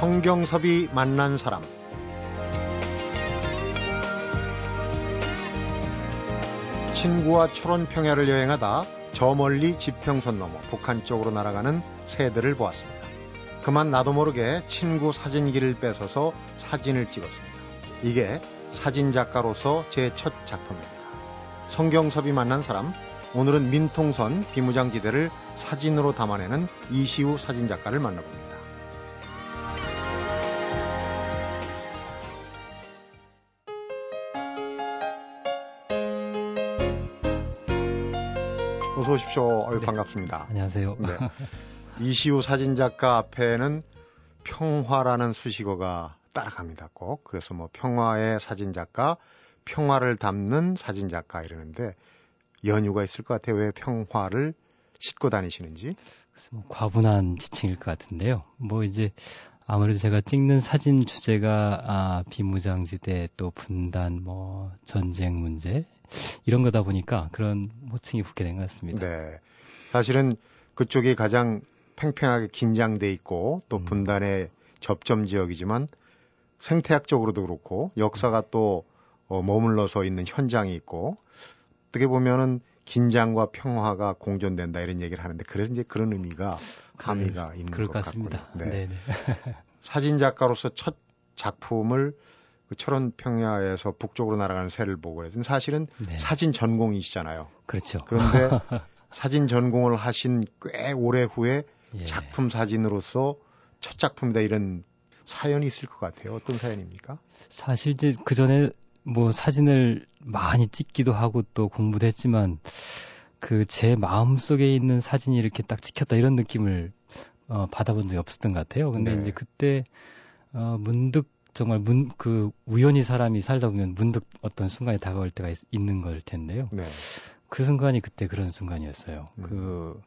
성경섭이 만난 사람 친구와 철원 평야를 여행하다 저 멀리 지평선 넘어 북한 쪽으로 날아가는 새들을 보았습니다. 그만 나도 모르게 친구 사진기를 뺏어서 사진을 찍었습니다. 이게 사진 작가로서 제 첫 작품입니다. 성경섭이 만난 사람, 오늘은 민통선 비무장지대를 사진으로 담아내는 이시우 사진작가를 만나봅니다. 어서 오십시오. 어유 네. 반갑습니다. 안녕하세요. 네. 이시우 사진작가 앞에는 평화라는 수식어가 따라갑니다. 꼭. 그래서 뭐 평화의 사진작가, 평화를 담는 사진작가 이러는데 연유가 있을 것 같아요. 왜 평화를 싣고 다니시는지. 뭐 과분한 지칭일 것 같은데요. 뭐 이제 아무래도 제가 찍는 사진 주제가 아, 비무장지대 또 분단 뭐 전쟁 문제 이런 거다 보니까 그런 호칭이 붙게 된 것 같습니다. 네. 사실은 그쪽이 가장 팽팽하게 긴장돼 있고 또 음. 분단의 접점 지역이지만 생태학적으로도 그렇고 역사가 또 어, 머물러서 있는 현장이 있고 어떻게 보면은 긴장과 평화가 공존된다 이런 얘기를 하는데 그래서 이제 그런 의미가 가미가 있는 그럴 것 것 같습니다. 네. 네, 네. 사진 작가로서 첫 작품을 그 철원 평야에서 북쪽으로 날아가는 새를 보고 그래서 사실은 네. 사진 전공이시잖아요. 그렇죠. 그런데 사진 전공을 하신 꽤 오래 후에 예. 작품 사진으로서 첫 작품이다 이런 사연이 있을 것 같아요. 어떤 사연입니까? 사실 이제 그 전에 뭐 사진을 많이 찍기도 하고 또 공부도 했지만 그 제 마음 속에 있는 사진이 이렇게 딱 찍혔다 이런 느낌을 어, 받아본 적이 없었던 것 같아요. 근데 네. 이제 그때 어, 문득 정말 문 그 우연히 사람이 살다 보면 문득 어떤 순간이 다가올 때가 있, 있는 걸 텐데요. 네. 그 순간이 그때 그런 순간이었어요. 음. 그,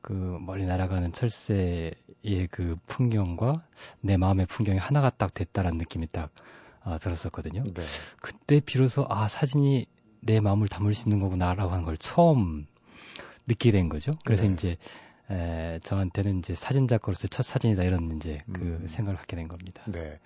그 멀리 날아가는 철새의 그 풍경과 내 마음의 풍경이 하나가 딱 됐다라는 느낌이 딱 아, 들었었거든요. 네. 그때 비로소 아 사진이 내 마음을 담을 수 있는 거구나라고 하는 걸 처음 느끼게 된 거죠. 그래서 네. 이제 에, 저한테는 이제 사진 작가로서 첫 사진이다 이런 이제 그 음. 생각을 갖게 된 겁니다. 네.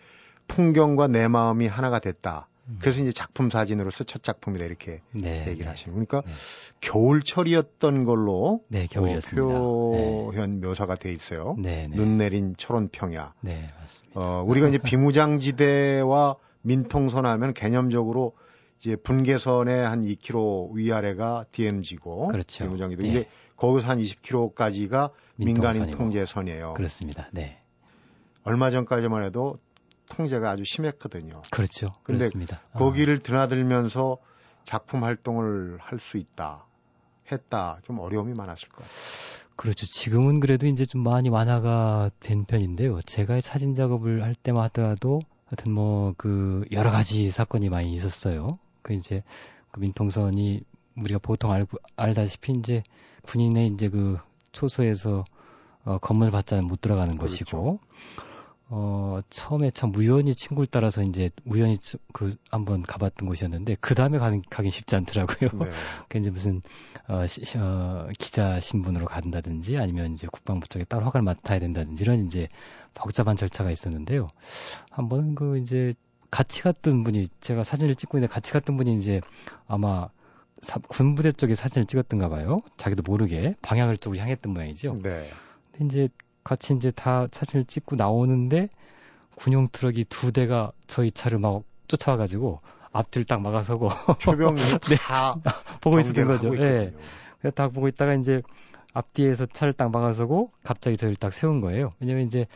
풍경과 내 마음이 하나가 됐다. 음. 그래서 이제 작품 사진으로서 첫 작품이다 이렇게 네, 얘기를 네. 하시는 그러니까 네. 겨울철이었던 걸로 네, 겨울이었습니다. 어, 표현 묘사가 돼 있어요. 네, 네, 눈 내린 철원 평야. 네, 맞습니다. 어, 우리가 이제 비무장지대와 민통선 하면 개념적으로 이제 분계선의 한 2km 위아래가 DMZ고 그렇죠. 비무장지대 예. 이제 거기서 한 20km까지가 민간인. 통제선이에요. 그렇습니다. 네, 얼마 전까지만 해도 통제가 아주 심했거든요. 그렇죠. 그렇습니다. 어. 거기를 드나들면서 작품 활동을 할 수 있다. 했다. 좀 어려움이 많았을 것 같아요. 그렇죠. 지금은 그래도 이제 좀 많이 완화가 된 편인데요. 제가 사진 작업을 할 하더라도 하여튼 뭐 그 여러 가지 사건이 많이 있었어요. 그 이제 그 민통선이 우리가 보통 알고 알다시피 이제 군인의 이제 그 초소에서 어, 건물 받자는 못 들어가는 그렇죠. 것이고 어 처음에 참 우연히 친구를 따라서 이제 우연히 치- 그 한번 가봤던 곳이었는데 그 다음에 가는 가긴 쉽지 않더라고요. 네. 그 이제 무슨 어, 시- 시- 어, 기자 신분으로 간다든지 아니면 이제 국방부 쪽에 따로 허가를 맡아야 된다든지 이런 이제 복잡한 절차가 있었는데요. 한번 그 이제 같이 갔던 분이 제가 사진을 찍고 있는데 같이 갔던 분이 이제 아마 사- 군부대 쪽에 사진을 찍었던가 봐요. 자기도 모르게 방향을 쪽으로 향했던 모양이죠. 네. 근데 이제 같이 이제 다 사진을 찍고 나오는데 군용 트럭이 두 대가 저희 차를 막 쫓아와가지고 앞뒤를 딱 막아서고 초병이 네. 다 보고 있었던 거죠. 예. 그래서 딱 보고 있다가 이제 앞뒤에서 차를 딱 막아서고 갑자기 저희를 딱 세운 거예요. 왜냐면 이제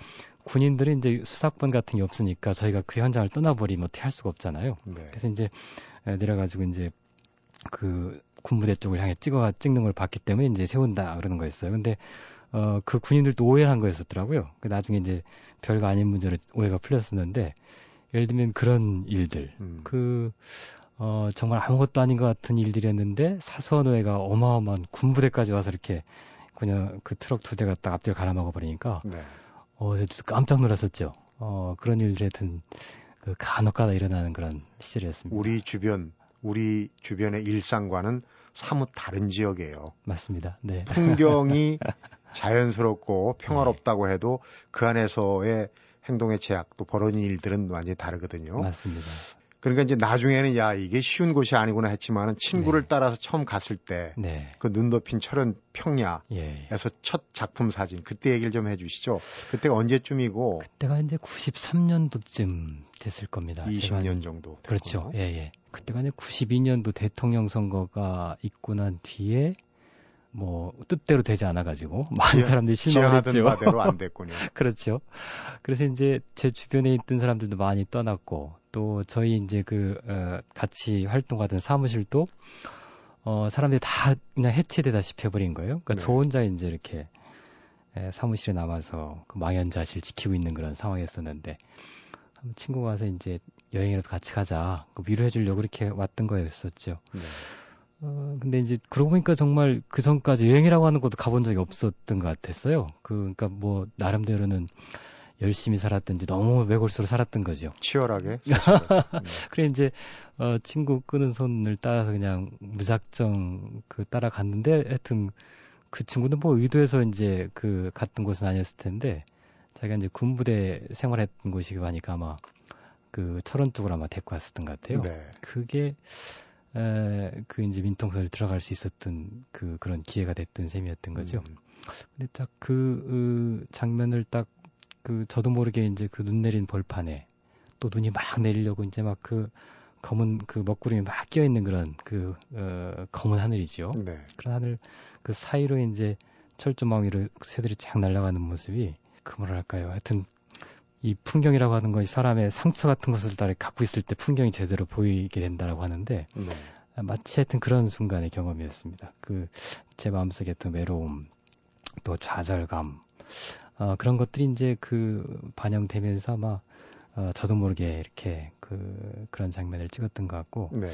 군인들은 이제 수사권 같은 게 없으니까 저희가 그 현장을 떠나버리면 어떻게 할 수가 없잖아요. 네. 그래서 이제 에, 내려가지고 이제 그 군부대 쪽을 향해 찍어 찍는 걸 봤기 때문에 이제 세운다 그러는 거였어요. 근데 어 그 군인들도 오해를 한 거였었더라고요. 그 나중에 이제 별거 아닌 문제로 오해가 풀렸었는데 예를 들면 그런 일들 음. 그, 어, 정말 아무것도 아닌 것 같은 일들이었는데, 사소한 오해가 어마어마한 군부대까지 와서 이렇게, 그냥 그 트럭 두 대가 딱 앞뒤를 갈아먹어 버리니까, 네. 어, 저도 깜짝 놀랐었죠. 어, 그런 일들이 하여튼, 그 간혹가다 일어나는 그런 시절이었습니다. 우리 주변, 우리 주변의 일상과는 사뭇 다른 지역이에요. 맞습니다. 네. 풍경이 자연스럽고 평화롭다고 해도 그 안에서의 행동의 제약 또 벌어진 일들은 완전히 다르거든요. 맞습니다. 그러니까 이제 나중에는 야 이게 쉬운 곳이 아니구나 했지만은 친구를 네. 따라서 처음 갔을 때 네. 그눈 덮인 철원 평야에서 예. 첫 작품 사진 그때 얘기를 좀 해주시죠. 그때가 언제쯤이고? 그때가 이제 93년도쯤 됐을 겁니다. 20년 정도. 그렇죠. 예예. 예. 그때가 이제 92년도 대통령 선거가 있고 난 뒤에 뭐 뜻대로 되지 않아 가지고 많은 사람들이 실망했죠. 바대로 안 됐군요. 그렇죠. 그래서 이제 제 주변에 있던 사람들도 많이 떠났고 또 저희 이제 그 어, 같이 활동하던 사무실도 어 사람들이 다 그냥 해체되다시피 해버린 거예요. 그러니까 네. 저 혼자 이제 이렇게 에, 사무실에 남아서 그 망연자실 지키고 있는 그런 상황이었었는데 친구가 와서 이제 여행이라도 같이 가자 그 위로해 주려고 이렇게 왔던 거였었죠. 네. 어, 근데 이제 그러고 보니까 정말 그 전까지 여행이라고 하는 것도 가본 적이 없었던 것 같았어요. 그, 그러니까 뭐 나름대로는 열심히 살았든지 너무 외골수로 살았던 거죠. 치열하게. 네. 그래 이제 어 친구 끄는 손을 따라서 그냥 무작정 그 따라갔는데 하여튼 그 친구는 뭐 의도해서 이제 그 갔던 곳은 아니었을 텐데 자기가 이제 군부대 생활했던 곳이고 하니까 아마 그 철원 쪽으로 아마 데리고 왔었던 것 같아요. 네. 그게 에, 그 이제 민통선을 들어갈 수 있었던 그 그런 기회가 됐던 셈이었던 거죠. 음. 근데 딱그 그 장면을 딱 그 저도 모르게 이제 그 눈 내린 벌판에 또 눈이 막 내리려고 이제 막 그 검은 그 먹구름이 막 끼어 있는 그런 그 어, 검은 하늘이죠. 네. 그런 하늘 그 사이로 이제 철조망 위로 새들이 쫙 날아가는 모습이 그 뭐랄까요. 하여튼 이 풍경이라고 하는 것이 사람의 상처 같은 것을 따라 갖고 있을 때 풍경이 제대로 보이게 된다라고 하는데 네. 마치 하여튼 그런 순간의 경험이었습니다. 그 제 마음속에 또 외로움, 또 좌절감 어, 그런 것들이 이제 그 반영되면서 아마 어, 저도 모르게 이렇게 그 그런 장면을 찍었던 것 같고 네.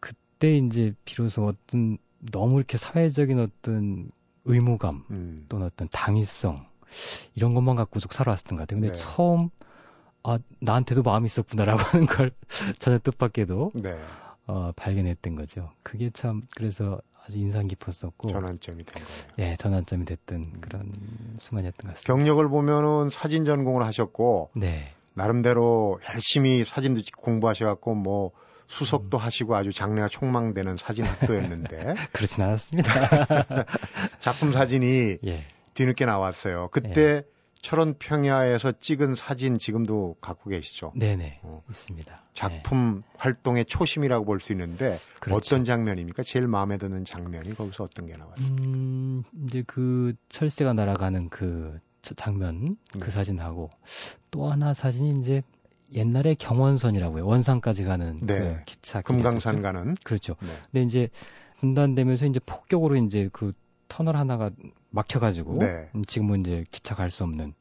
그때 이제 비로소 어떤 너무 이렇게 사회적인 어떤 의무감 음. 또는 어떤 당위성 이런 것만 갖고 쭉 살아왔던 것 같아요. 근데 네. 처음 아 나한테도 마음이 있었구나라고 하는 걸 전혀 뜻밖에도 네. 어, 발견했던 거죠. 그게 참 그래서 아주 인상 깊었었고 전환점이 된 거예요. 예, 전환점이 됐던 음. 그런 순간이었던 것 같습니다. 경력을 보면은 사진 전공을 하셨고 네. 나름대로 열심히 사진도 공부하셔갖고 뭐 수석도 음. 하시고 아주 장래가 촉망되는 사진 학도였는데 그렇진 않았습니다. 작품 사진이 예. 뒤늦게 나왔어요. 그때 네. 철원 평야에서 찍은 사진 지금도 갖고 계시죠? 네네 어. 있습니다. 작품 네. 활동의 초심이라고 볼 수 있는데 그렇죠. 어떤 장면입니까? 제일 마음에 드는 장면이 거기서 어떤 게 나왔어요? 음, 이제 그 철새가 날아가는 그 장면 그 네. 사진하고 또 하나 사진이 이제 옛날에 경원선이라고요. 원산까지 가는 네. 그 기차 금강산 가는 그렇죠. 네. 근데 이제 분단되면서 이제 폭격으로 이제 그 터널 하나가 막혀가지고 네. 지금은 이제 기차 갈 수 없는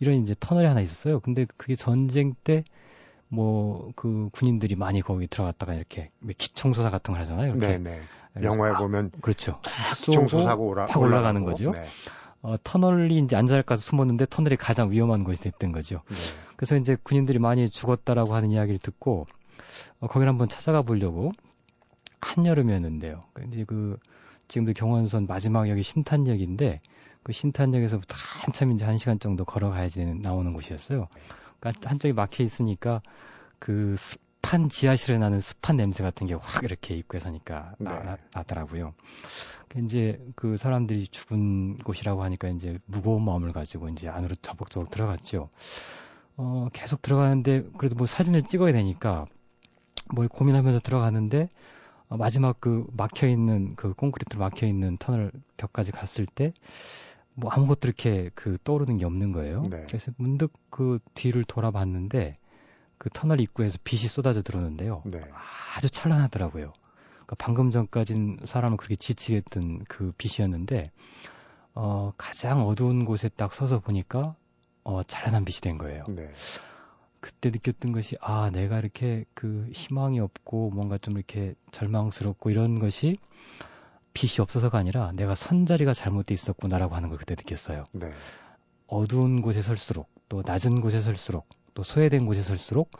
이런 이제 터널이 하나 있었어요. 근데 그게 전쟁 때 뭐 그 군인들이 많이 거기 들어갔다가 이렇게 기총소사 같은 걸 하잖아요. 이렇게. 네 네. 영화에 아, 보면 그렇죠. 기총소 사고 오라, 확 올라가는 거죠. 네. 어, 터널이 이제 안잘까서 숨었는데 터널이 가장 위험한 곳이 됐던 거죠. 네. 그래서 이제 군인들이 많이 죽었다라고 하는 이야기를 듣고 어, 거기를 한번 찾아가 보려고 한여름이었는데요. 근데 그 지금도 경원선 마지막 역이 신탄역인데 그 신탄역에서부터 한참 이제 한 시간 정도 걸어가야지 나오는 곳이었어요. 그러니까 한쪽이 막혀 있으니까 그 습한 지하실에 나는 습한 냄새 같은 게 확 이렇게 입구에 서니까 네. 나, 나더라고요. 그 이제 그 사람들이 죽은 곳이라고 하니까 이제 무거운 마음을 가지고 이제 안으로 적극적으로 들어갔죠. 어, 계속 들어가는데 그래도 뭐 사진을 찍어야 되니까 뭘 고민하면서 들어가는데 어, 마지막 그 막혀 있는 그 콘크리트로 막혀 있는 터널 벽까지 갔을 때 뭐 아무것도 이렇게 그 떠오르는 게 없는 거예요. 네. 그래서 문득 그 뒤를 돌아봤는데 그 터널 입구에서 빛이 쏟아져 들어오는데요. 네. 아주 찬란하더라고요. 그러니까 방금 전까진 사람을 그렇게 지치게 했던 그 빛이었는데 어 가장 어두운 곳에 딱 서서 보니까 어 찬란한 빛이 된 거예요. 네. 그때 느꼈던 것이 아 내가 이렇게 그 희망이 없고 뭔가 좀 이렇게 절망스럽고 이런 것이 빛이 없어서가 아니라 내가 선 자리가 잘못돼 있었구나라고 하는 걸 그때 느꼈어요. 네. 어두운 곳에 설수록 또 낮은 곳에 설수록 또 소외된 곳에 설수록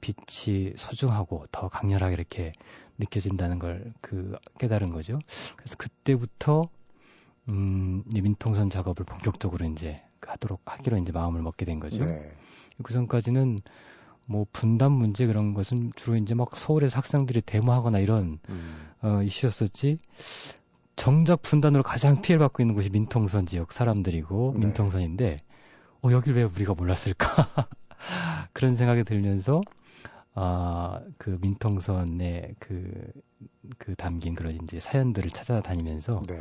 빛이 소중하고 더 강렬하게 이렇게 느껴진다는 걸 그 깨달은 거죠. 그래서 그때부터 음, 민통선 작업을 본격적으로 이제 하도록 하기로 이제 마음을 먹게 된 거죠. 네. 그 전까지는 뭐 분단 문제 그런 것은 주로 이제 막 서울에서 학생들이 데모하거나 이런 음. 어, 이슈였었지. 정작 분단으로 가장 피해를 받고 있는 곳이 민통선 지역 사람들이고 네. 민통선인데 어 여길 왜 우리가 몰랐을까 그런 생각이 들면서 아그 민통선에 그, 그 담긴 그런 이제 사연들을 찾아다니면서 네.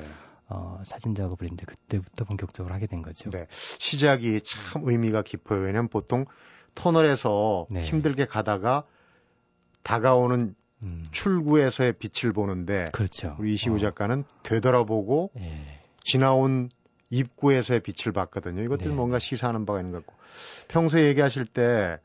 어, 사진 작업을 이제 그때부터 본격적으로 하게 된 거죠. 네. 시작이 참 의미가 깊어요. 왜냐면 보통 터널에서 네. 힘들게 가다가 다가오는 음. 출구에서의 빛을 보는데 그렇죠. 우리 이시우 어. 작가는 되돌아보고 예. 지나온 입구에서의 빛을 봤거든요. 이것들 네. 뭔가 시사하는 바가 있는 것 같고 평소에 얘기하실 때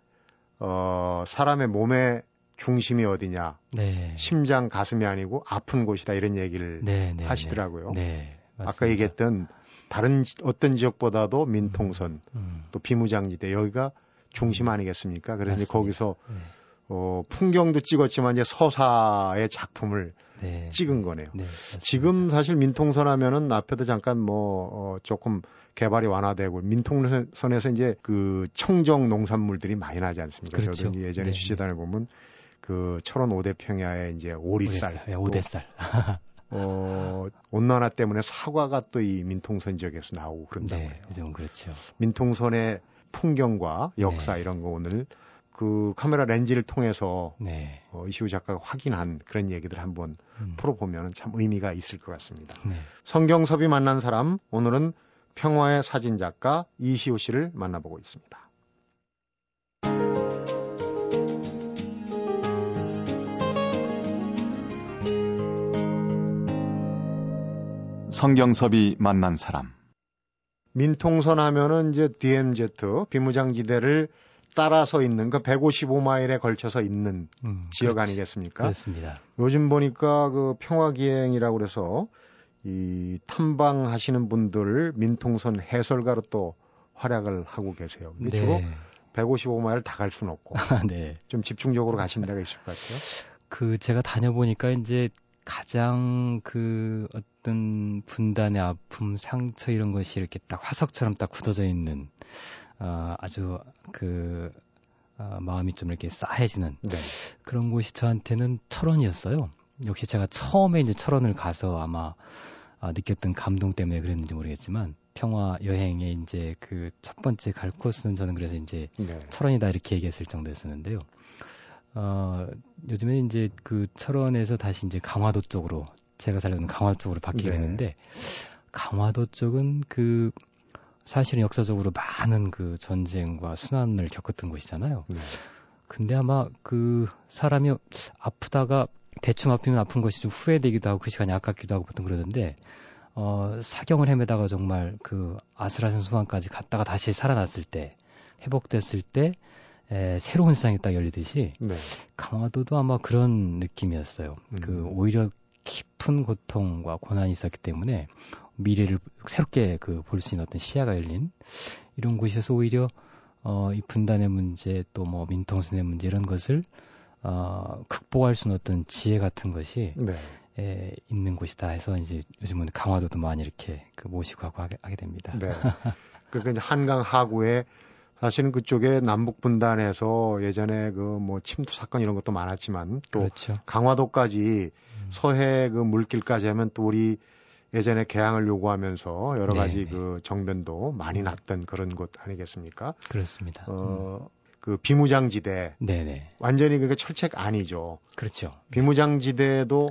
어, 사람의 몸의 중심이 어디냐, 네. 심장, 가슴이 아니고 아픈 곳이다 이런 얘기를 네, 네 하시더라고요. 네, 아까 얘기했던 다른 어떤 지역보다도 민통선, 음, 음. 또 비무장지대 여기가 중심 아니겠습니까? 그래서 이제 거기서 네. 어, 풍경도 찍었지만 이제 서사의 작품을 네. 찍은 거네요. 네, 지금 사실 민통선 하면은 앞에도 잠깐 뭐 어, 조금 개발이 완화되고 민통선에서 이제 그 청정 농산물들이 많이 나지 않습니까? 그렇죠. 저도 예전에 네. 취재단을 보면 그 철원 오대평야에 이제 오리쌀, 오대쌀, 오대쌀. 어, 온난화 때문에 사과가 또 이 민통선 지역에서 나오고 그런다고 네, 좀 그렇죠. 민통선의 풍경과 역사 네. 이런 거 오늘 그 카메라 렌즈를 통해서 네. 어, 이시우 작가가 확인한 그런 얘기들 한번 음. 풀어보면 참 의미가 있을 것 같습니다. 네. 성경섭이 만난 사람 오늘은 평화의 사진 작가 이시우 씨를 만나보고 있습니다. 성경섭이 만난 사람 민통선 하면은 이제 DMZ 비무장지대를 따라서 있는 그 155마일에 걸쳐서 있는 음, 지역 그렇지. 아니겠습니까? 그렇습니다. 요즘 보니까 그 평화기행이라고 그래서 이 탐방하시는 분들 민통선 해설가로 또 활약을 하고 계세요. 근데 네. 주로 155마일 다 갈 수는 없고 네. 좀 집중적으로 가신 데가 있을 것 같아요. 그 제가 다녀보니까 이제 가장 그 어떤 분단의 아픔, 상처 이런 것이 이렇게 딱 화석처럼 딱 굳어져 있는 어, 아주 그 어, 마음이 좀 이렇게 싸해지는 네. 그런 곳이 저한테는 철원이었어요. 역시 제가 처음에 이제 철원을 가서 아마 아, 느꼈던 감동 때문에 그랬는지 모르겠지만 평화 여행의 이제 그 첫 번째 갈 코스는 저는 그래서 이제 네. 철원이다 이렇게 얘기했을 정도였었는데요. 어, 요즘에 이제 그 철원에서 다시 이제 강화도 쪽으로 제가 살던 강화도 쪽으로 바뀌게 네. 됐는데 강화도 쪽은 그 사실은 역사적으로 많은 그 전쟁과 순환을 겪었던 곳이잖아요. 네. 근데 아마 그 사람이 아프다가 대충 아프면 아픈 것이 좀 후회되기도 하고 그 시간이 아깝기도 하고 보통 그러던데 어 사경을 헤매다가 정말 그 아슬아슬 순환까지 갔다가 다시 살아났을 때 회복됐을 때 에, 새로운 세상이 딱 열리듯이 네. 강화도도 아마 그런 느낌이었어요. 음. 그 오히려 깊은 고통과 고난이 있었기 때문에 미래를 새롭게 그 볼 수 있는 어떤 시야가 열린 이런 곳이어서 오히려 어, 이 분단의 문제 또 뭐 민통선의 문제 이런 것을 어, 극복할 수 있는 어떤 지혜 같은 것이 네. 에, 있는 곳이다 해서 이제 요즘은 강화도도 많이 이렇게 그 모시고 하고 하게, 하게 됩니다. 네. 그러니까 이제 한강 하구에 사실은 그쪽에 남북 분단에서 예전에 그 뭐 침투 사건 이런 것도 많았지만 또 그렇죠. 강화도까지 음. 서해 그 물길까지 하면 또 우리 예전에 개항을 요구하면서 여러 네, 가지 네. 그 정변도 많이 음. 났던 그런 곳 아니겠습니까? 그렇습니다. 어, 음. 그 비무장지대. 네네. 네. 완전히 그게 철책 아니죠. 그렇죠. 비무장지대도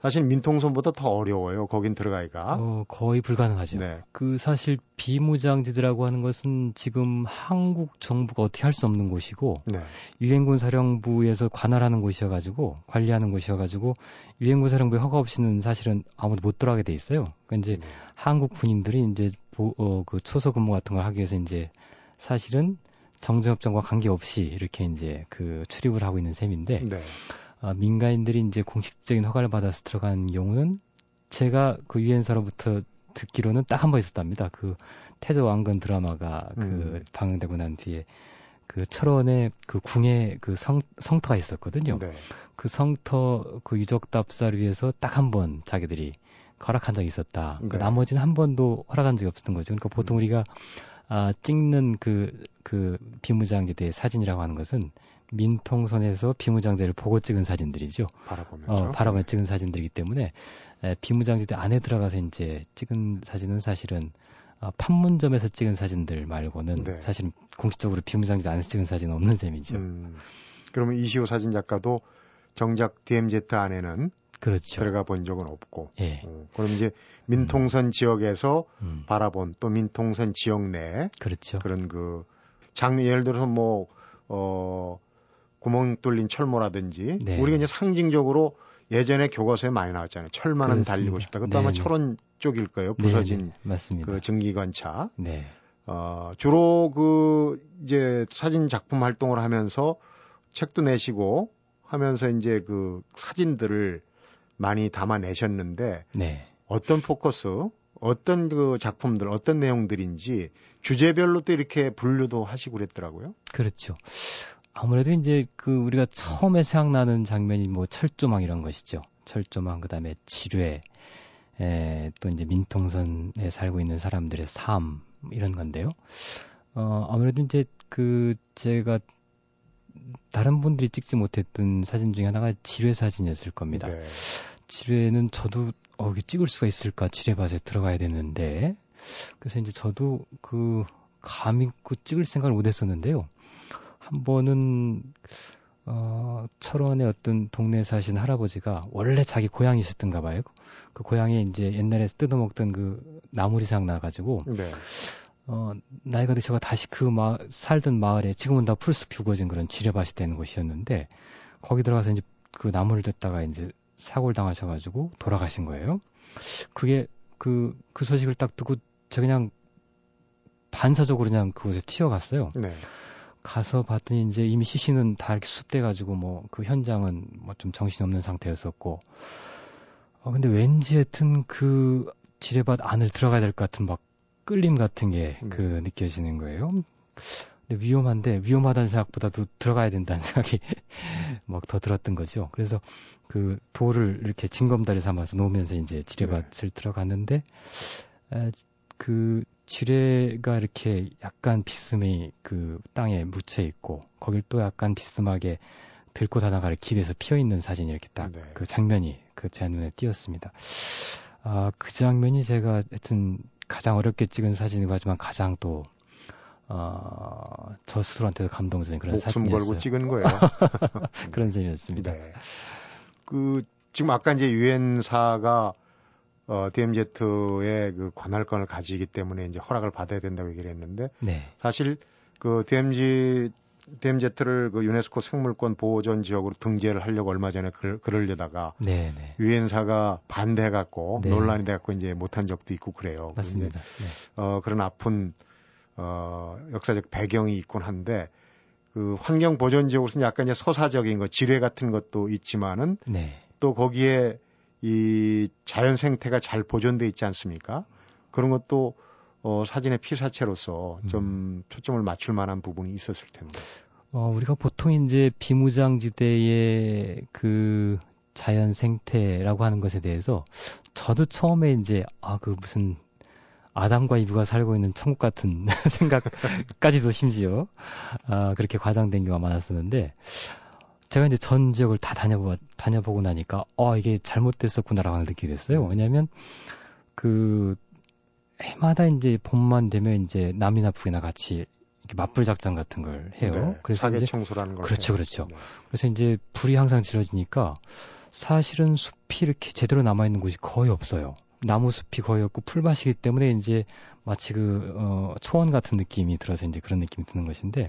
사실 민통선보다 더 어려워요. 거긴 들어가기가. 어, 거의 불가능하죠. 네. 그 사실 비무장지대라고 하는 것은 지금 한국 정부가 어떻게 할 수 없는 곳이고 네. 유엔군 사령부에서 관할하는 곳이어 가지고 관리하는 곳이어 가지고 유엔군 사령부의 허가 없이는 사실은 아무도 못 들어가게 돼 있어요. 그러니까 이제 네. 한국 군인들이 이제 보, 어, 그 초소 근무 같은 걸 하기 위해서 이제 사실은 정전협정과 관계없이 이렇게 이제 그 출입을 하고 있는 셈인데. 네. 어, 민간인들이 이제 공식적인 허가를 받아서 들어간 경우는 제가 그 유엔사로부터 듣기로는 딱 한 번 있었답니다. 그 태조 왕건 드라마가 그 음. 방영되고 난 뒤에 그 철원에 그 궁에 그 성, 성터가 있었거든요. 네. 그 성터 그 유적 답사를 위해서 딱 한 번 자기들이 허락한 적이 있었다. 그 네. 그 나머지는 한 번도 허락한 적이 없었던 거죠. 그러니까 보통 음. 우리가 아, 찍는 그, 그 비무장지대 사진이라고 하는 것은 민통선에서 비무장지대를 보고 찍은 사진들이죠. 바라보면서. 어, 바라보며 찍은 사진들이기 때문에 에, 비무장지대 안에 들어가서 이제 찍은 사진은 사실은 어, 판문점에서 찍은 사진들 말고는 네. 사실은 공식적으로 비무장지대 안에서 찍은 사진은 없는 셈이죠. 음, 그러면 이시호 사진 작가도 정작 DMZ 안에는 그렇죠. 들어가 본 적은 없고. 예. 어, 그럼 이제 민통선 지역에서 음, 바라본 또 민통선 지역 내 그렇죠. 그런 그 장면 예를 들어서 뭐 어, 구멍 뚫린 철모라든지 네. 우리가 이제 상징적으로 예전에 교과서에 많이 나왔잖아요. 철만은 그렇습니다. 달리고 싶다. 그것도 아마 네네. 철원 쪽일 거예요. 네, 부서진 네, 맞습니다. 그 증기관차. 네. 어, 주로 그 이제 사진 작품 활동을 하면서 책도 내시고 하면서 이제 그 사진들을 많이 담아내셨는데 네. 어떤 포커스, 어떤 그 작품들, 어떤 내용들인지 주제별로 또 이렇게 분류도 하시고 그랬더라고요. 그렇죠. 아무래도 이제 그 우리가 처음에 생각나는 장면이 뭐 철조망 이런 것이죠. 철조망 그다음에 지뢰 에, 또 이제 민통선에 살고 있는 사람들의 삶 이런 건데요. 어 아무래도 이제 그 제가 다른 분들이 찍지 못했던 사진 중에 하나가 지뢰 사진이었을 겁니다. 네. 지뢰는 저도 어 이게 찍을 수가 있을까 지뢰밭에 들어가야 되는데 그래서 이제 저도 그 감히 그 찍을 생각을 못했었는데요. 한 번은 어 철원의 어떤 동네 사신 할아버지가 원래 자기 고향이셨던가 봐요. 그 고향에 이제 옛날에 뜯어먹던 그 나물이 생각나가지고 네. 어 나이가 드셔가 다시 그 마, 살던 마을에 지금은 다 풀숲이 우거진 그런 지뢰밭이 되는 곳이었는데 거기 들어가서 이제 그 나무를 듣다가 이제 사고를 당하셔가지고 돌아가신 거예요. 그게 그, 그 소식을 딱 듣고 저 그냥 반사적으로 그냥 그곳에 튀어갔어요. 네. 가서 봤더니 이제 이미 시신은 다 이렇게 숲돼가지고 뭐 그 현장은 뭐 좀 정신없는 상태였었고 어 근데 왠지 하여튼 그 지뢰밭 안을 들어가야 될 것 같은 막 끌림 같은 게그 네. 느껴지는 거예요. 근데 위험한데 위험하다는 생각보다도 들어가야 된다는 생각이 막 더 들었던 거죠. 그래서 그 돌을 이렇게 징검다리 삼아서 놓으면서 이제 지뢰밭을 들어갔는데 에, 그 지뢰가 이렇게 약간 비스듬히 그 땅에 묻혀 있고 거길 또 약간 비스듬하게 들꽃 하나가 기대서 피어 있는 사진이 이렇게 딱 네. 그 장면이 그 제 눈에 띄었습니다. 아, 그 장면이 제가 하여튼 가장 어렵게 찍은 사진이고 하지만 가장 또 어, 저 스스로한테도 감동적인 그런 목숨 사진이었어요. 걸고 찍은 거예요. 그런 셈이었습니다. 네. 그 지금 아까 이제 유엔사가 어, DMZ의 그 관할권을 가지기 때문에 이제 허락을 받아야 된다고 얘기를 했는데 네. 사실 그 DMZ DMZ를 그 유네스코 생물권 보호전 지역으로 등재를 하려고 얼마 전에 그, 그러려다가 네, 네. 유엔사가 반대해 갖고 네. 논란이 돼 갖고 이제 못한 적도 있고 그래요. 맞습니다. 네. 어, 그런 아픈 어, 역사적 배경이 있곤 한데 그 환경 보존 지역으로서는 약간 이제 서사적인 것, 지뢰 같은 것도 있지만은 네. 또 거기에 이 자연 생태가 잘 보존돼 있지 않습니까? 그런 것도 어, 사진의 피사체로서 좀 초점을 맞출 만한 부분이 있었을 텐데. 어, 우리가 보통 이제 비무장지대의 그 자연 생태라고 하는 것에 대해서 저도 처음에 이제 아, 그 무슨 아담과 이브가 살고 있는 천국 같은 생각까지도 심지어 아, 그렇게 과장된 경우가 많았었는데 제가 이제 전 지역을 다 다녀보, 다녀보고 나니까 어, 이게 잘못됐었구나라고 느끼게 됐어요. 왜냐하면 그 해마다 이제 봄만 되면 이제 남이나 북이나 같이 이렇게 맞불 작전 같은 걸 해요. 네, 그래서 사계 청소라는 걸 그렇죠, 해요. 그렇죠. 네. 그래서 이제 불이 항상 질러지니까 사실은 숲이 이렇게 제대로 남아 있는 곳이 거의 없어요. 나무 숲이 거의 없고 풀밭이기 때문에 이제 마치 그 어, 초원 같은 느낌이 들어서 이제 그런 느낌이 드는 것인데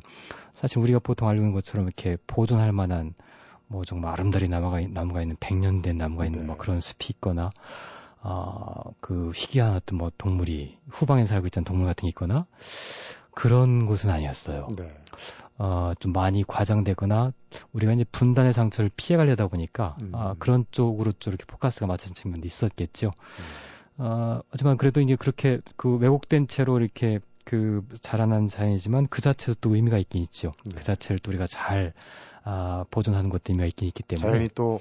사실 우리가 보통 알고 있는 것처럼 이렇게 보존할 만한 뭐 정말 아름다리 나무가 있- 나무가 있는 100년 된 나무가 있는 네. 뭐 그런 숲이 있거나 아그 희귀한 어떤 뭐 동물이 후방에 살고 있던 동물 같은 게 있거나 그런 곳은 아니었어요. 네. 어, 좀 많이 과장되거나 우리가 이제 분단의 상처를 피해가려다 보니까 음. 아, 그런 쪽으로 좀 이렇게 포커스가 맞춰진 측면도 있었겠죠. 음. 어, 하지만 그래도 이제 그렇게 그 왜곡된 채로 이렇게 그 자라난 자연이지만 그 자체도 또 의미가 있긴 있죠. 네. 그 자체를 또 우리가 잘 아, 보존하는 것도 의미가 있긴 있기 때문에 자연이 또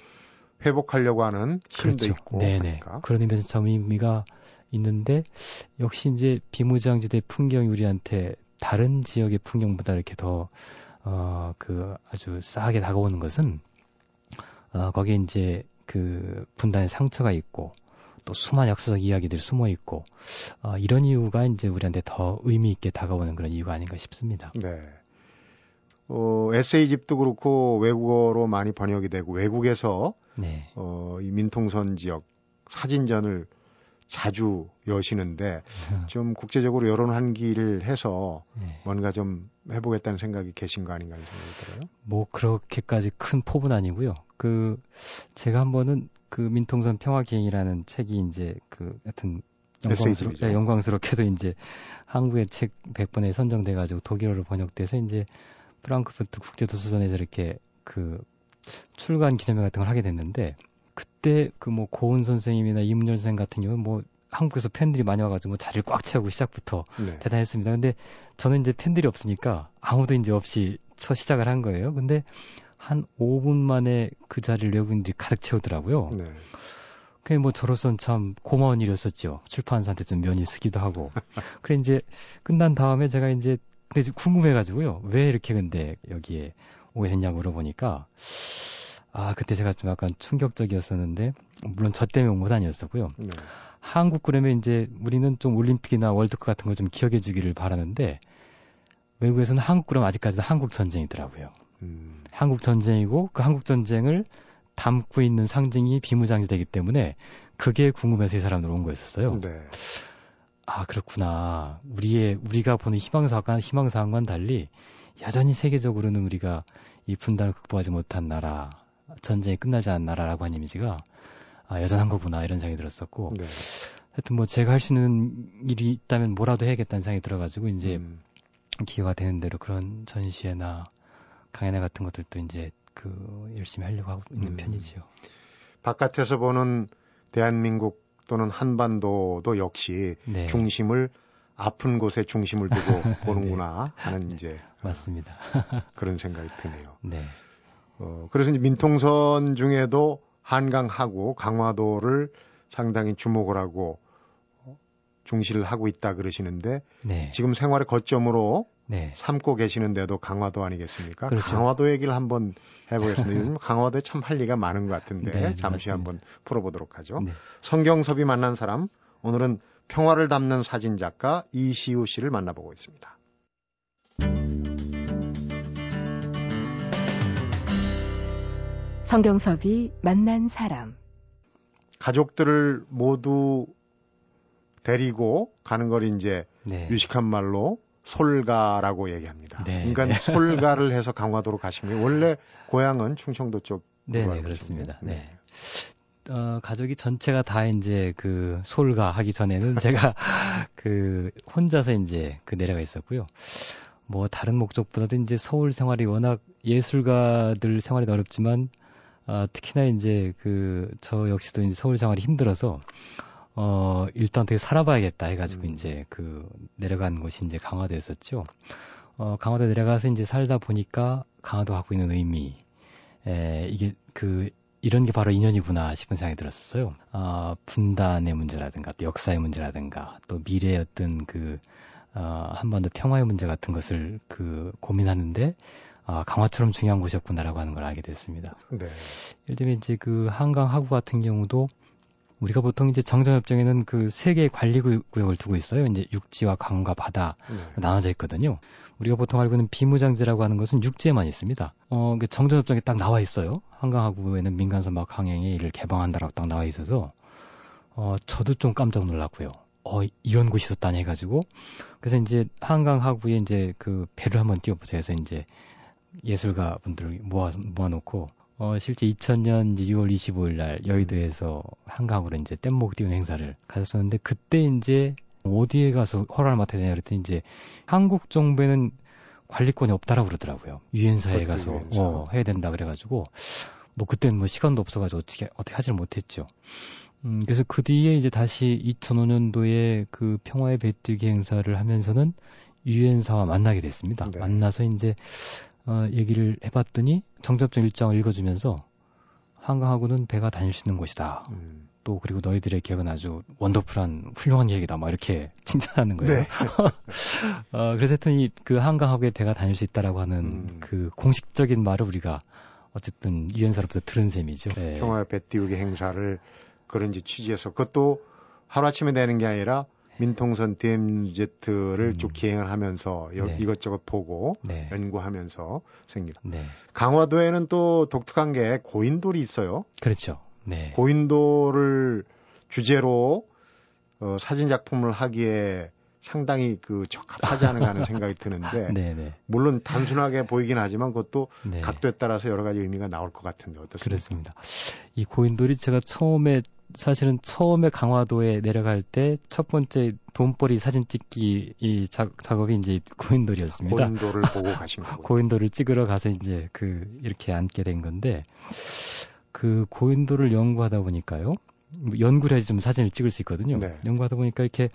회복하려고 하는 힘도 그렇죠. 있고 네네. 그러니까. 그런 의미에서 참 의미가 있는데 역시 이제 비무장지대 풍경이 우리한테 다른 지역의 풍경보다 이렇게 더 어, 그 아주 싸하게 다가오는 것은 어, 거기에 이제 그 분단의 상처가 있고 또 수많은 역사적 이야기들이 숨어 있고 어, 이런 이유가 이제 우리한테 더 의미 있게 다가오는 그런 이유가 아닌가 싶습니다. 네. 어, 에세이집도 그렇고 외국어로 많이 번역이 되고 외국에서 네. 어, 이 민통선 지역 사진전을 자주 여시는데 좀 국제적으로 여론 환기를 해서 네. 뭔가 좀 해보겠다는 생각이 계신 거 아닌가 하는 생각이 들어요. 뭐 그렇게까지 큰 포부는 아니고요. 그 제가 한 번은 그 민통선 평화기행이라는 책이 이제 그 하여튼 영광스러, 네, 영광스럽게도 이제 한국의 책 100번에 선정돼 가지고 독일어로 번역돼서 이제 프랑크푸르트 국제도서관에서 이렇게 그 출간 기념회 같은 걸 하게 됐는데 그때 그 뭐 고은 선생님이나 이문열 선생 같은 경우는 뭐 한국에서 팬들이 많이 와가지고 뭐 자리를 꽉 채우고 시작부터 네. 대단했습니다. 근데 저는 이제 팬들이 없으니까 아무도 이제 없이 첫 시작을 한 거예요. 근데 한 5분 만에 그 자리를 외국인들이 가득 채우더라고요. 네. 그게 뭐 저로선 참 고마운 일이었었죠. 출판사한테 좀 면이 쓰기도 하고. 그래 이제 끝난 다음에 제가 이제 근데 궁금해가지고요. 왜 이렇게 근데 여기에 오게 됐냐고 물어보니까 아 그때 제가 좀 약간 충격적이었었는데 물론 저 때문에 온 건 아니었었고요. 네. 한국 그러면 이제 우리는 좀 올림픽이나 월드컵 같은 걸 좀 기억해 주기를 바라는데 외국에서는 한국 그럼 아직까지도 한국 전쟁이더라고요. 음. 한국 전쟁이고 그 한국 전쟁을 담고 있는 상징이 비무장지대이기 때문에 그게 궁금해서 이 사람들 온 거였었어요. 네. 아 그렇구나. 우리의 우리가 보는 희망사관 희망사항과는 달리 여전히 세계적으로는 우리가 이 분단을 극복하지 못한 나라, 전쟁이 끝나지 않은 나라라고 하는 이미지가 아, 여전한 거구나 이런 생각이 들었었고 네. 하여튼 뭐 제가 할 수 있는 일이 있다면 뭐라도 해야겠다는 생각이 들어가지고 이제 음. 기회가 되는 대로 그런 전시회나 강연회 같은 것들도 이제 그 열심히 하려고 하고 있는 음. 편이지요. 바깥에서 보는 대한민국 또는 한반도도 역시 네. 중심을 아픈 곳에 중심을 두고 보는구나 네. 하는 이제 맞습니다. 그런 생각이 드네요. 네. 어, 그래서 이제 민통선 중에도 한강하고 강화도를 상당히 주목을 하고 중시를 하고 있다 그러시는데 네. 지금 생활의 거점으로 네. 삼고 계시는데도 강화도 아니겠습니까? 그렇죠. 강화도 얘기를 한번 해보겠습니다. 요즘 강화도에 참 할 얘기가 많은 것 같은데 네, 잠시 맞습니다. 한번 풀어보도록 하죠. 네. 성경섭이 만난 사람 오늘은 평화를 담는 사진 작가 이시우 씨를 만나보고 있습니다. 성경섭이 만난 사람 가족들을 모두 데리고 가는 걸 이제 네. 유식한 말로 솔가라고 얘기합니다. 네. 그러니까 네. 솔가를 해서 강화도로 가시면 원래 고향은 충청도 쪽. 네, 네 그렇습니다. 네. 어, 가족이 전체가 다 이제 그 솔가 하기 전에는 제가 그 혼자서 이제 그 내려가 있었고요. 뭐 다른 목적보다도 이제 서울 생활이 워낙 예술가들 생활이 어렵지만 아, 특히나 이제 그 저 역시도 이제 서울 생활이 힘들어서 어, 일단 되게 살아봐야겠다 해가지고 음. 이제 그 내려간 곳이 이제 강화도였었죠. 어, 강화도 내려가서 이제 살다 보니까 강화도 갖고 있는 의미, 에, 이게 그, 이런 게 바로 인연이구나 싶은 생각이 들었어요. 어, 분단의 문제라든가 또 역사의 문제라든가 또 미래의 어떤 그, 어, 한반도 평화의 문제 같은 것을 그 고민하는데 아, 강화처럼 중요한 곳이었구나라고 하는 걸 알게 됐습니다. 네. 예를 들면 이제 그 한강 하구 같은 경우도 우리가 보통 이제 정전협정에는 그 세 개의 관리 구역을 두고 있어요. 이제 육지와 강과 바다 네. 나눠져 있거든요. 우리가 보통 알고 있는 비무장지라고 하는 것은 육지에만 있습니다. 어, 그 정전협정에 딱 나와 있어요. 한강하구에는 민간선박 항행에 이를 개방한다라고 딱 나와 있어서 어, 저도 좀 깜짝 놀랐고요. 어, 이런 곳이 있었다니 해가지고 그래서 이제 한강하구에 이제 그 배를 한번 띄워보자 해서 이제 예술가 분들을 모아 모아놓고 어, 실제 2000년 6월 25일 날 여의도에서 한강으로 이제 뗏목 띄운 행사를 가졌었는데 그때 이제 어디에 가서 허락을 맡아야 되냐 그랬더니 이제 한국 정부에는 관리권이 없다라고 그러더라고요. 유엔사에 가서 유엔사. 어, 해야 된다 그래가지고 뭐 그때는 뭐 시간도 없어가지고 어떻게 어떻게 하지를 못했죠. 음, 그래서 그 뒤에 이제 다시 2005년도에 그 평화의 배뜨기 행사를 하면서는 유엔사와 만나게 됐습니다. 네. 만나서 이제 어, 얘기를 해봤더니 정접적 일정을 읽어주면서 한강하고는 배가 다닐 수 있는 곳이다. 음. 또 그리고 너희들의 계획은 아주 원더풀한 훌륭한 계획이다. 막 이렇게 칭찬하는 거예요. 네. 어, 그래서 하여튼 이 그 한강하고에 배가 다닐 수 있다라고 하는 음. 그 공식적인 말을 우리가 어쨌든 유엔사로부터 들은 셈이죠. 네. 평화의 배 띄우기 행사를 그런 지 취지해서 그것도 하루아침에 되는 게 아니라 민통선 DMZ를 음. 쭉 기행을 하면서 여- 네. 이것저것 보고 네. 연구하면서 생긴. 네. 강화도에는 또 독특한 게 고인돌이 있어요. 그렇죠. 네. 고인돌을 주제로 어, 사진 작품을 하기에 상당히 그 적합하지 않은가 하는 생각이 드는데 네, 네. 물론 단순하게 보이긴 하지만 그것도 네. 각도에 따라서 여러 가지 의미가 나올 것 같은데 어떻습니까? 그렇습니다. 이 고인돌이 제가 처음에 사실은 처음에 강화도에 내려갈 때 첫 번째 돈벌이 사진 찍기 이 작, 작업이 이제 고인돌이었습니다. 고인돌을 보고 가신 거고. 고인돌을 찍으러 가서 이제 그 이렇게 앉게 된 건데 그 고인돌을 연구하다 보니까요. 뭐 연구를 해야지 좀 사진을 찍을 수 있거든요. 네. 연구하다 보니까 이렇게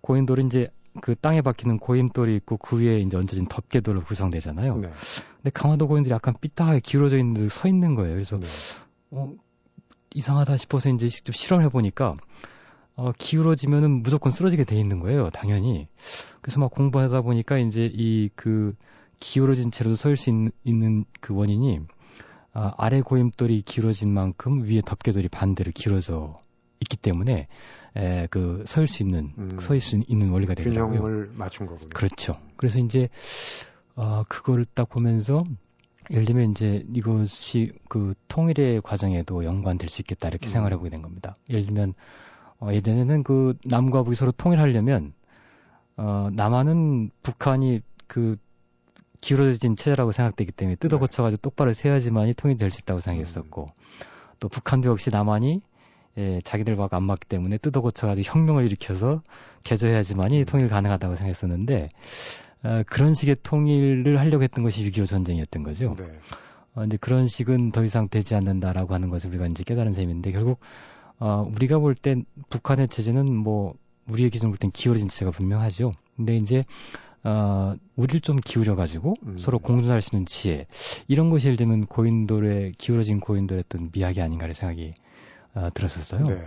고인돌이 이제 그 땅에 박히는 고인돌이 있고 그 위에 이제 얹어진 덮개돌로 구성되잖아요. 네. 근데 강화도 고인돌이 약간 삐딱하게 기울어져 있는 듯서 있는 거예요. 그래서 네. 어, 이상하다 싶어서 이제 좀 실험해 보니까 어, 기울어지면은 무조건 쓰러지게 돼 있는 거예요, 당연히. 그래서 막 공부하다 보니까 이제 이 그 기울어진 채로 서 있을 수 있는, 있는 그 원인이 아, 아래 고임돌이 기울어진 만큼 위에 덮개돌이 반대로 기울어져 있기 때문에 에, 그서 있을 수 있는 음. 서 있을 수 있는 원리가 되더라고요. 균형을 맞춘 거군요. 그렇죠. 그래서 이제 어 그거를 딱 보면서 예를 들면 이제 이것이 그 통일의 과정에도 연관될 수 있겠다 이렇게 음. 생각을 해보게 된 겁니다. 예를 들면 어 예전에는 그 남과 북이 서로 통일하려면 어 남한은 북한이 그 기울어진 체제라고 생각되기 때문에 뜯어 네. 고쳐가지고 똑바로 세야지만이 통일이 될수 있다고 생각했었고 또 북한도 역시 남한이 예, 자기들과 안 맞기 때문에 뜯어 고쳐가지고 혁명을 일으켜서 개조해야지만이 통일 가능하다고 생각했었는데 어, 그런 식의 통일을 하려고 했던 것이 6.25 전쟁이었던 거죠. 네. 어, 이제 그런 식은 더 이상 되지 않는다라고 하는 것을 우리가 이제 깨달은 셈인데 결국 어, 우리가 볼 땐 북한의 체제는 뭐 우리의 기준으로 볼 땐 기울어진 체제가 분명하죠. 근데 이제 어, 우리를 좀 기울여 가지고 음. 서로 공존할 수 있는 지혜 이런 것이 예를 들면 고인돌의 기울어진 고인돌의 어떤 미학이 아닌가를 생각이 어, 들었었어요. 네.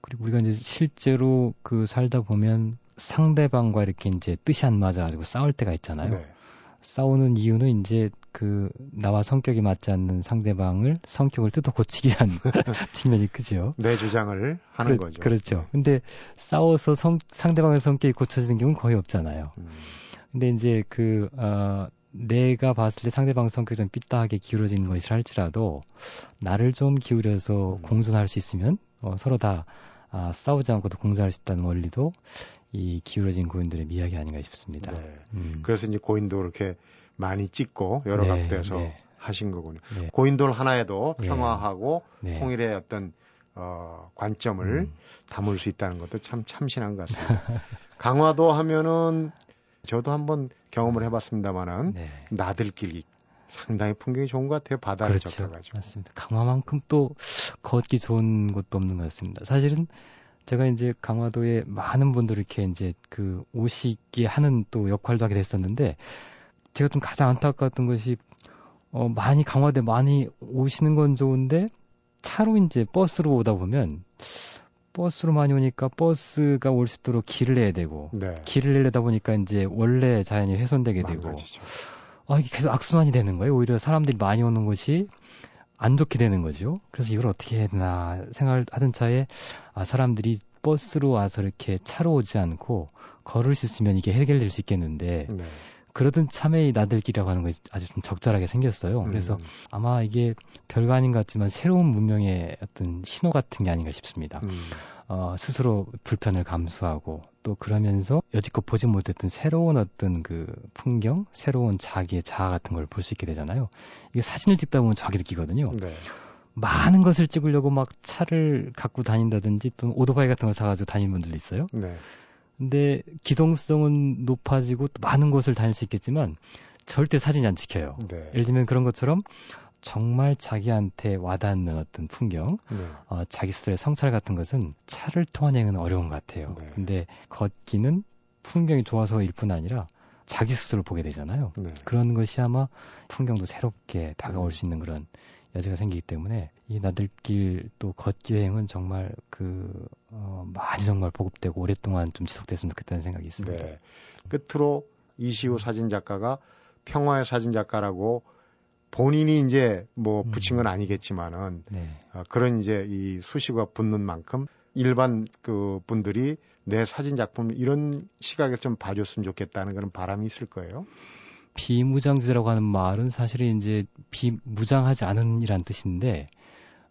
그리고 우리가 이제 실제로 그 살다 보면 상대방과 이렇게 이제 뜻이 안 맞아가지고 싸울 때가 있잖아요. 네. 싸우는 이유는 이제 그 나와 성격이 맞지 않는 상대방을 성격을 뜯어 고치기 위한 측면이 크죠. 내 주장을 하는 그렇- 거죠. 그렇죠. 근데 싸워서 성, 상대방의 성격이 고쳐지는 경우는 거의 없잖아요. 음. 근데 이제 그, 어, 내가 봤을 때 상대방 성격이 좀 삐딱하게 기울어진 것이라 할지라도 나를 좀 기울여서 음. 공존할 수 있으면 어, 서로 다 아, 싸우지 않고도 공존할 수 있다는 원리도 이 기울어진 고인들의 미학이 아닌가 싶습니다. 네. 음. 그래서 이제 고인돌 이렇게 많이 찍고 여러 네, 각도에서 네. 하신 거군요. 네. 고인돌 하나에도 네. 평화하고 네. 통일의 어떤 어, 관점을 음. 담을 수 있다는 것도 참 참신한 것 같습니다. 강화도 하면은 저도 한번 경험을 해봤습니다만은 네. 나들길이 상당히 풍경이 좋은 것 같아요. 바다를 그렇죠. 접해가지고. 맞습니다. 강화만큼 또 걷기 좋은 곳도 없는 것 같습니다. 사실은 제가 이제 강화도에 많은 분들이 이렇게 이제 그 오시게 하는 또 역할도 하게 됐었는데 제가 좀 가장 안타까웠던 것이 어 많이 강화도에 많이 오시는 건 좋은데 차로 이제 버스로 오다 보면 버스로 많이 오니까 버스가 올 수 있도록 길을 내야 되고 네. 길을 내려다 보니까 이제 원래 자연이 훼손되게 되고 망가지죠. 아, 이게 계속 악순환이 되는 거예요. 오히려 사람들이 많이 오는 곳이 안 좋게 되는 거죠. 그래서 이걸 어떻게 해야 되나 생각을 하던 차에 아, 사람들이 버스로 와서 이렇게 차로 오지 않고 걸을 수 있으면 이게 해결될 수 있겠는데 네. 그러던 참에 이 나들길이라고 하는 것이 아주 좀 적절하게 생겼어요. 그래서 음, 아마 이게 별거 아닌 것 같지만 새로운 문명의 어떤 신호 같은 게 아닌가 싶습니다. 음, 어, 스스로 불편을 감수하고 또 그러면서 여지껏 보지 못했던 새로운 어떤 그 풍경, 새로운 자기의 자아 같은 걸 볼 수 있게 되잖아요. 이게 사진을 찍다 보면 저하게 느끼거든요. 네. 많은 것을 찍으려고 막 차를 갖고 다닌다든지 또 오토바이 같은 걸 사가지고 다니는 분들도 있어요. 네. 근데 기동성은 높아지고 또 많은 곳을 다닐 수 있겠지만 절대 사진이 안 찍혀요. 네. 예를 들면 그런 것처럼 정말 자기한테 와닿는 어떤 풍경, 네. 어, 자기 스스로의 성찰 같은 것은 차를 통한 여행은 어려운 것 같아요. 네. 근데 걷기는 풍경이 좋아서일 뿐 아니라 자기 스스로를 보게 되잖아요. 네. 그런 것이 아마 풍경도 새롭게 다가올 수 있는 그런 여지가 생기기 때문에 이 나들길 또 걷기 여행은 정말 그 어, 많이 정말 보급되고 오랫동안 좀 지속됐으면 좋겠다는 생각이 있습니다. 네. 끝으로 이시우 사진 작가가 평화의 사진 작가라고 본인이 이제 뭐 음. 붙인 건 아니겠지만은 네. 어, 그런 이제 이 수식어가 붙는 만큼 일반 그 분들이 내 사진 작품 이런 시각에서 좀 봐줬으면 좋겠다는 그런 바람이 있을 거예요. 비무장지대라고 하는 말은 사실은 이제 비무장하지 않은이란 뜻인데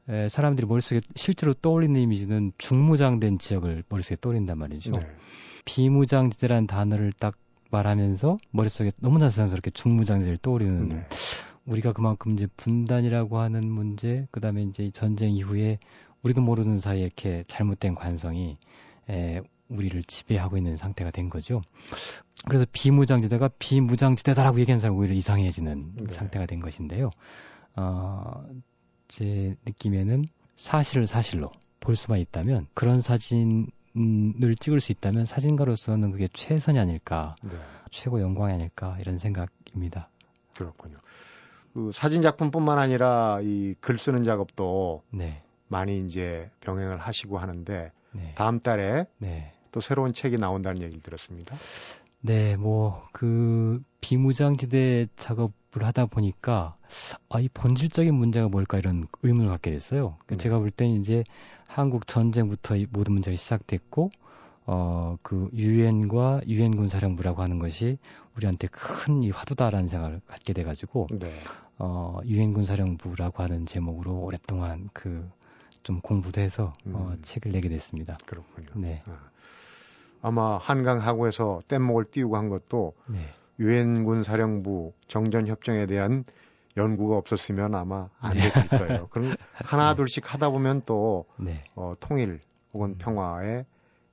에, 사람들이 머릿속에 실제로 떠올리는 이미지는 중무장된 지역을 머릿속에 떠올린단 말이죠. 네. 비무장지대라는 단어를 딱 말하면서 머릿속에 너무나 자연스럽게 중무장지대를 떠올리는 네. 우리가 그만큼 이제 분단이라고 하는 문제, 그 다음에 이제 전쟁 이후에 우리도 모르는 사이에 이렇게 잘못된 관성이 에, 우리를 지배하고 있는 상태가 된 거죠. 그래서 비무장지대가 비무장지대다라고 얘기하는 사람이 오히려 이상해지는 네. 상태가 된 것인데요. 어, 제 느낌에는 사실을 사실로 볼 수만 있다면 그런 사진을 찍을 수 있다면 사진가로서는 그게 최선이 아닐까, 네. 최고 영광이 아닐까 이런 생각입니다. 그렇군요. 그 사진 작품뿐만 아니라 이 글 쓰는 작업도 네. 많이 이제 병행을 하시고 하는데 네. 다음 달에 네. 또 새로운 책이 나온다는 얘기를 들었습니다. 네, 뭐 그 비무장지대 작업을 하다 보니까 아, 이 본질적인 문제가 뭘까 이런 의문을 갖게 됐어요. 음. 제가 볼 때는 이제 한국 전쟁부터 이 모든 문제가 시작됐고 어, 그 유엔과 유엔 군사령부라고 하는 것이 우리한테 큰 이 화두다라는 생각을 갖게 돼가지고 네. 어, 유엔 군사령부라고 하는 제목으로 오랫동안 그 좀 공부도 해서 어, 음. 어, 책을 내게 됐습니다. 그렇군요. 네. 아. 아마 한강 하구에서 뗏목을 띄우고 한 것도 네. 유엔군 사령부 정전 협정에 대한 연구가 없었으면 아마 안 네. 됐을 거예요. 그럼 하나 네. 둘씩 하다 보면 또 네. 어, 통일 혹은 음. 평화의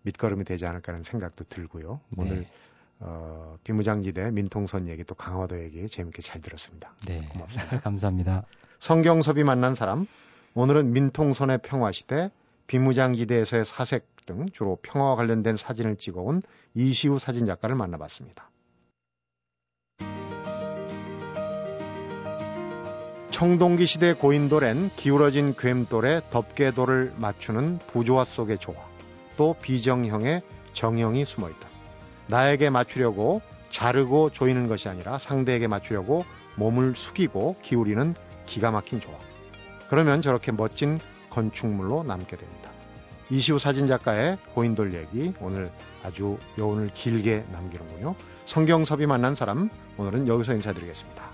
밑거름이 되지 않을까 하는 생각도 들고요. 네. 오늘 어, 비무장지대 민통선 얘기 또 강화도 얘기 재밌게 잘 들었습니다. 네. 고맙습니다. 감사합니다. 성경섭이 만난 사람 오늘은 민통선의 평화시대 비무장지대에서의 사색 등 주로 평화와 관련된 사진을 찍어온 이시우 사진작가를 만나봤습니다. 청동기 시대 고인돌엔 기울어진 괸돌에 덮개돌을 맞추는 부조화 속의 조화, 또 비정형의 정형이 숨어 있다. 나에게 맞추려고 자르고 조이는 것이 아니라 상대에게 맞추려고 몸을 숙이고 기울이는 기가 막힌 조화. 그러면 저렇게 멋진 건축물로 남게 됩니다. 이시우 사진작가의 고인돌 얘기 오늘 아주 여운을 길게 남기는군요. 성경섭이 만난 사람 오늘은 여기서 인사드리겠습니다.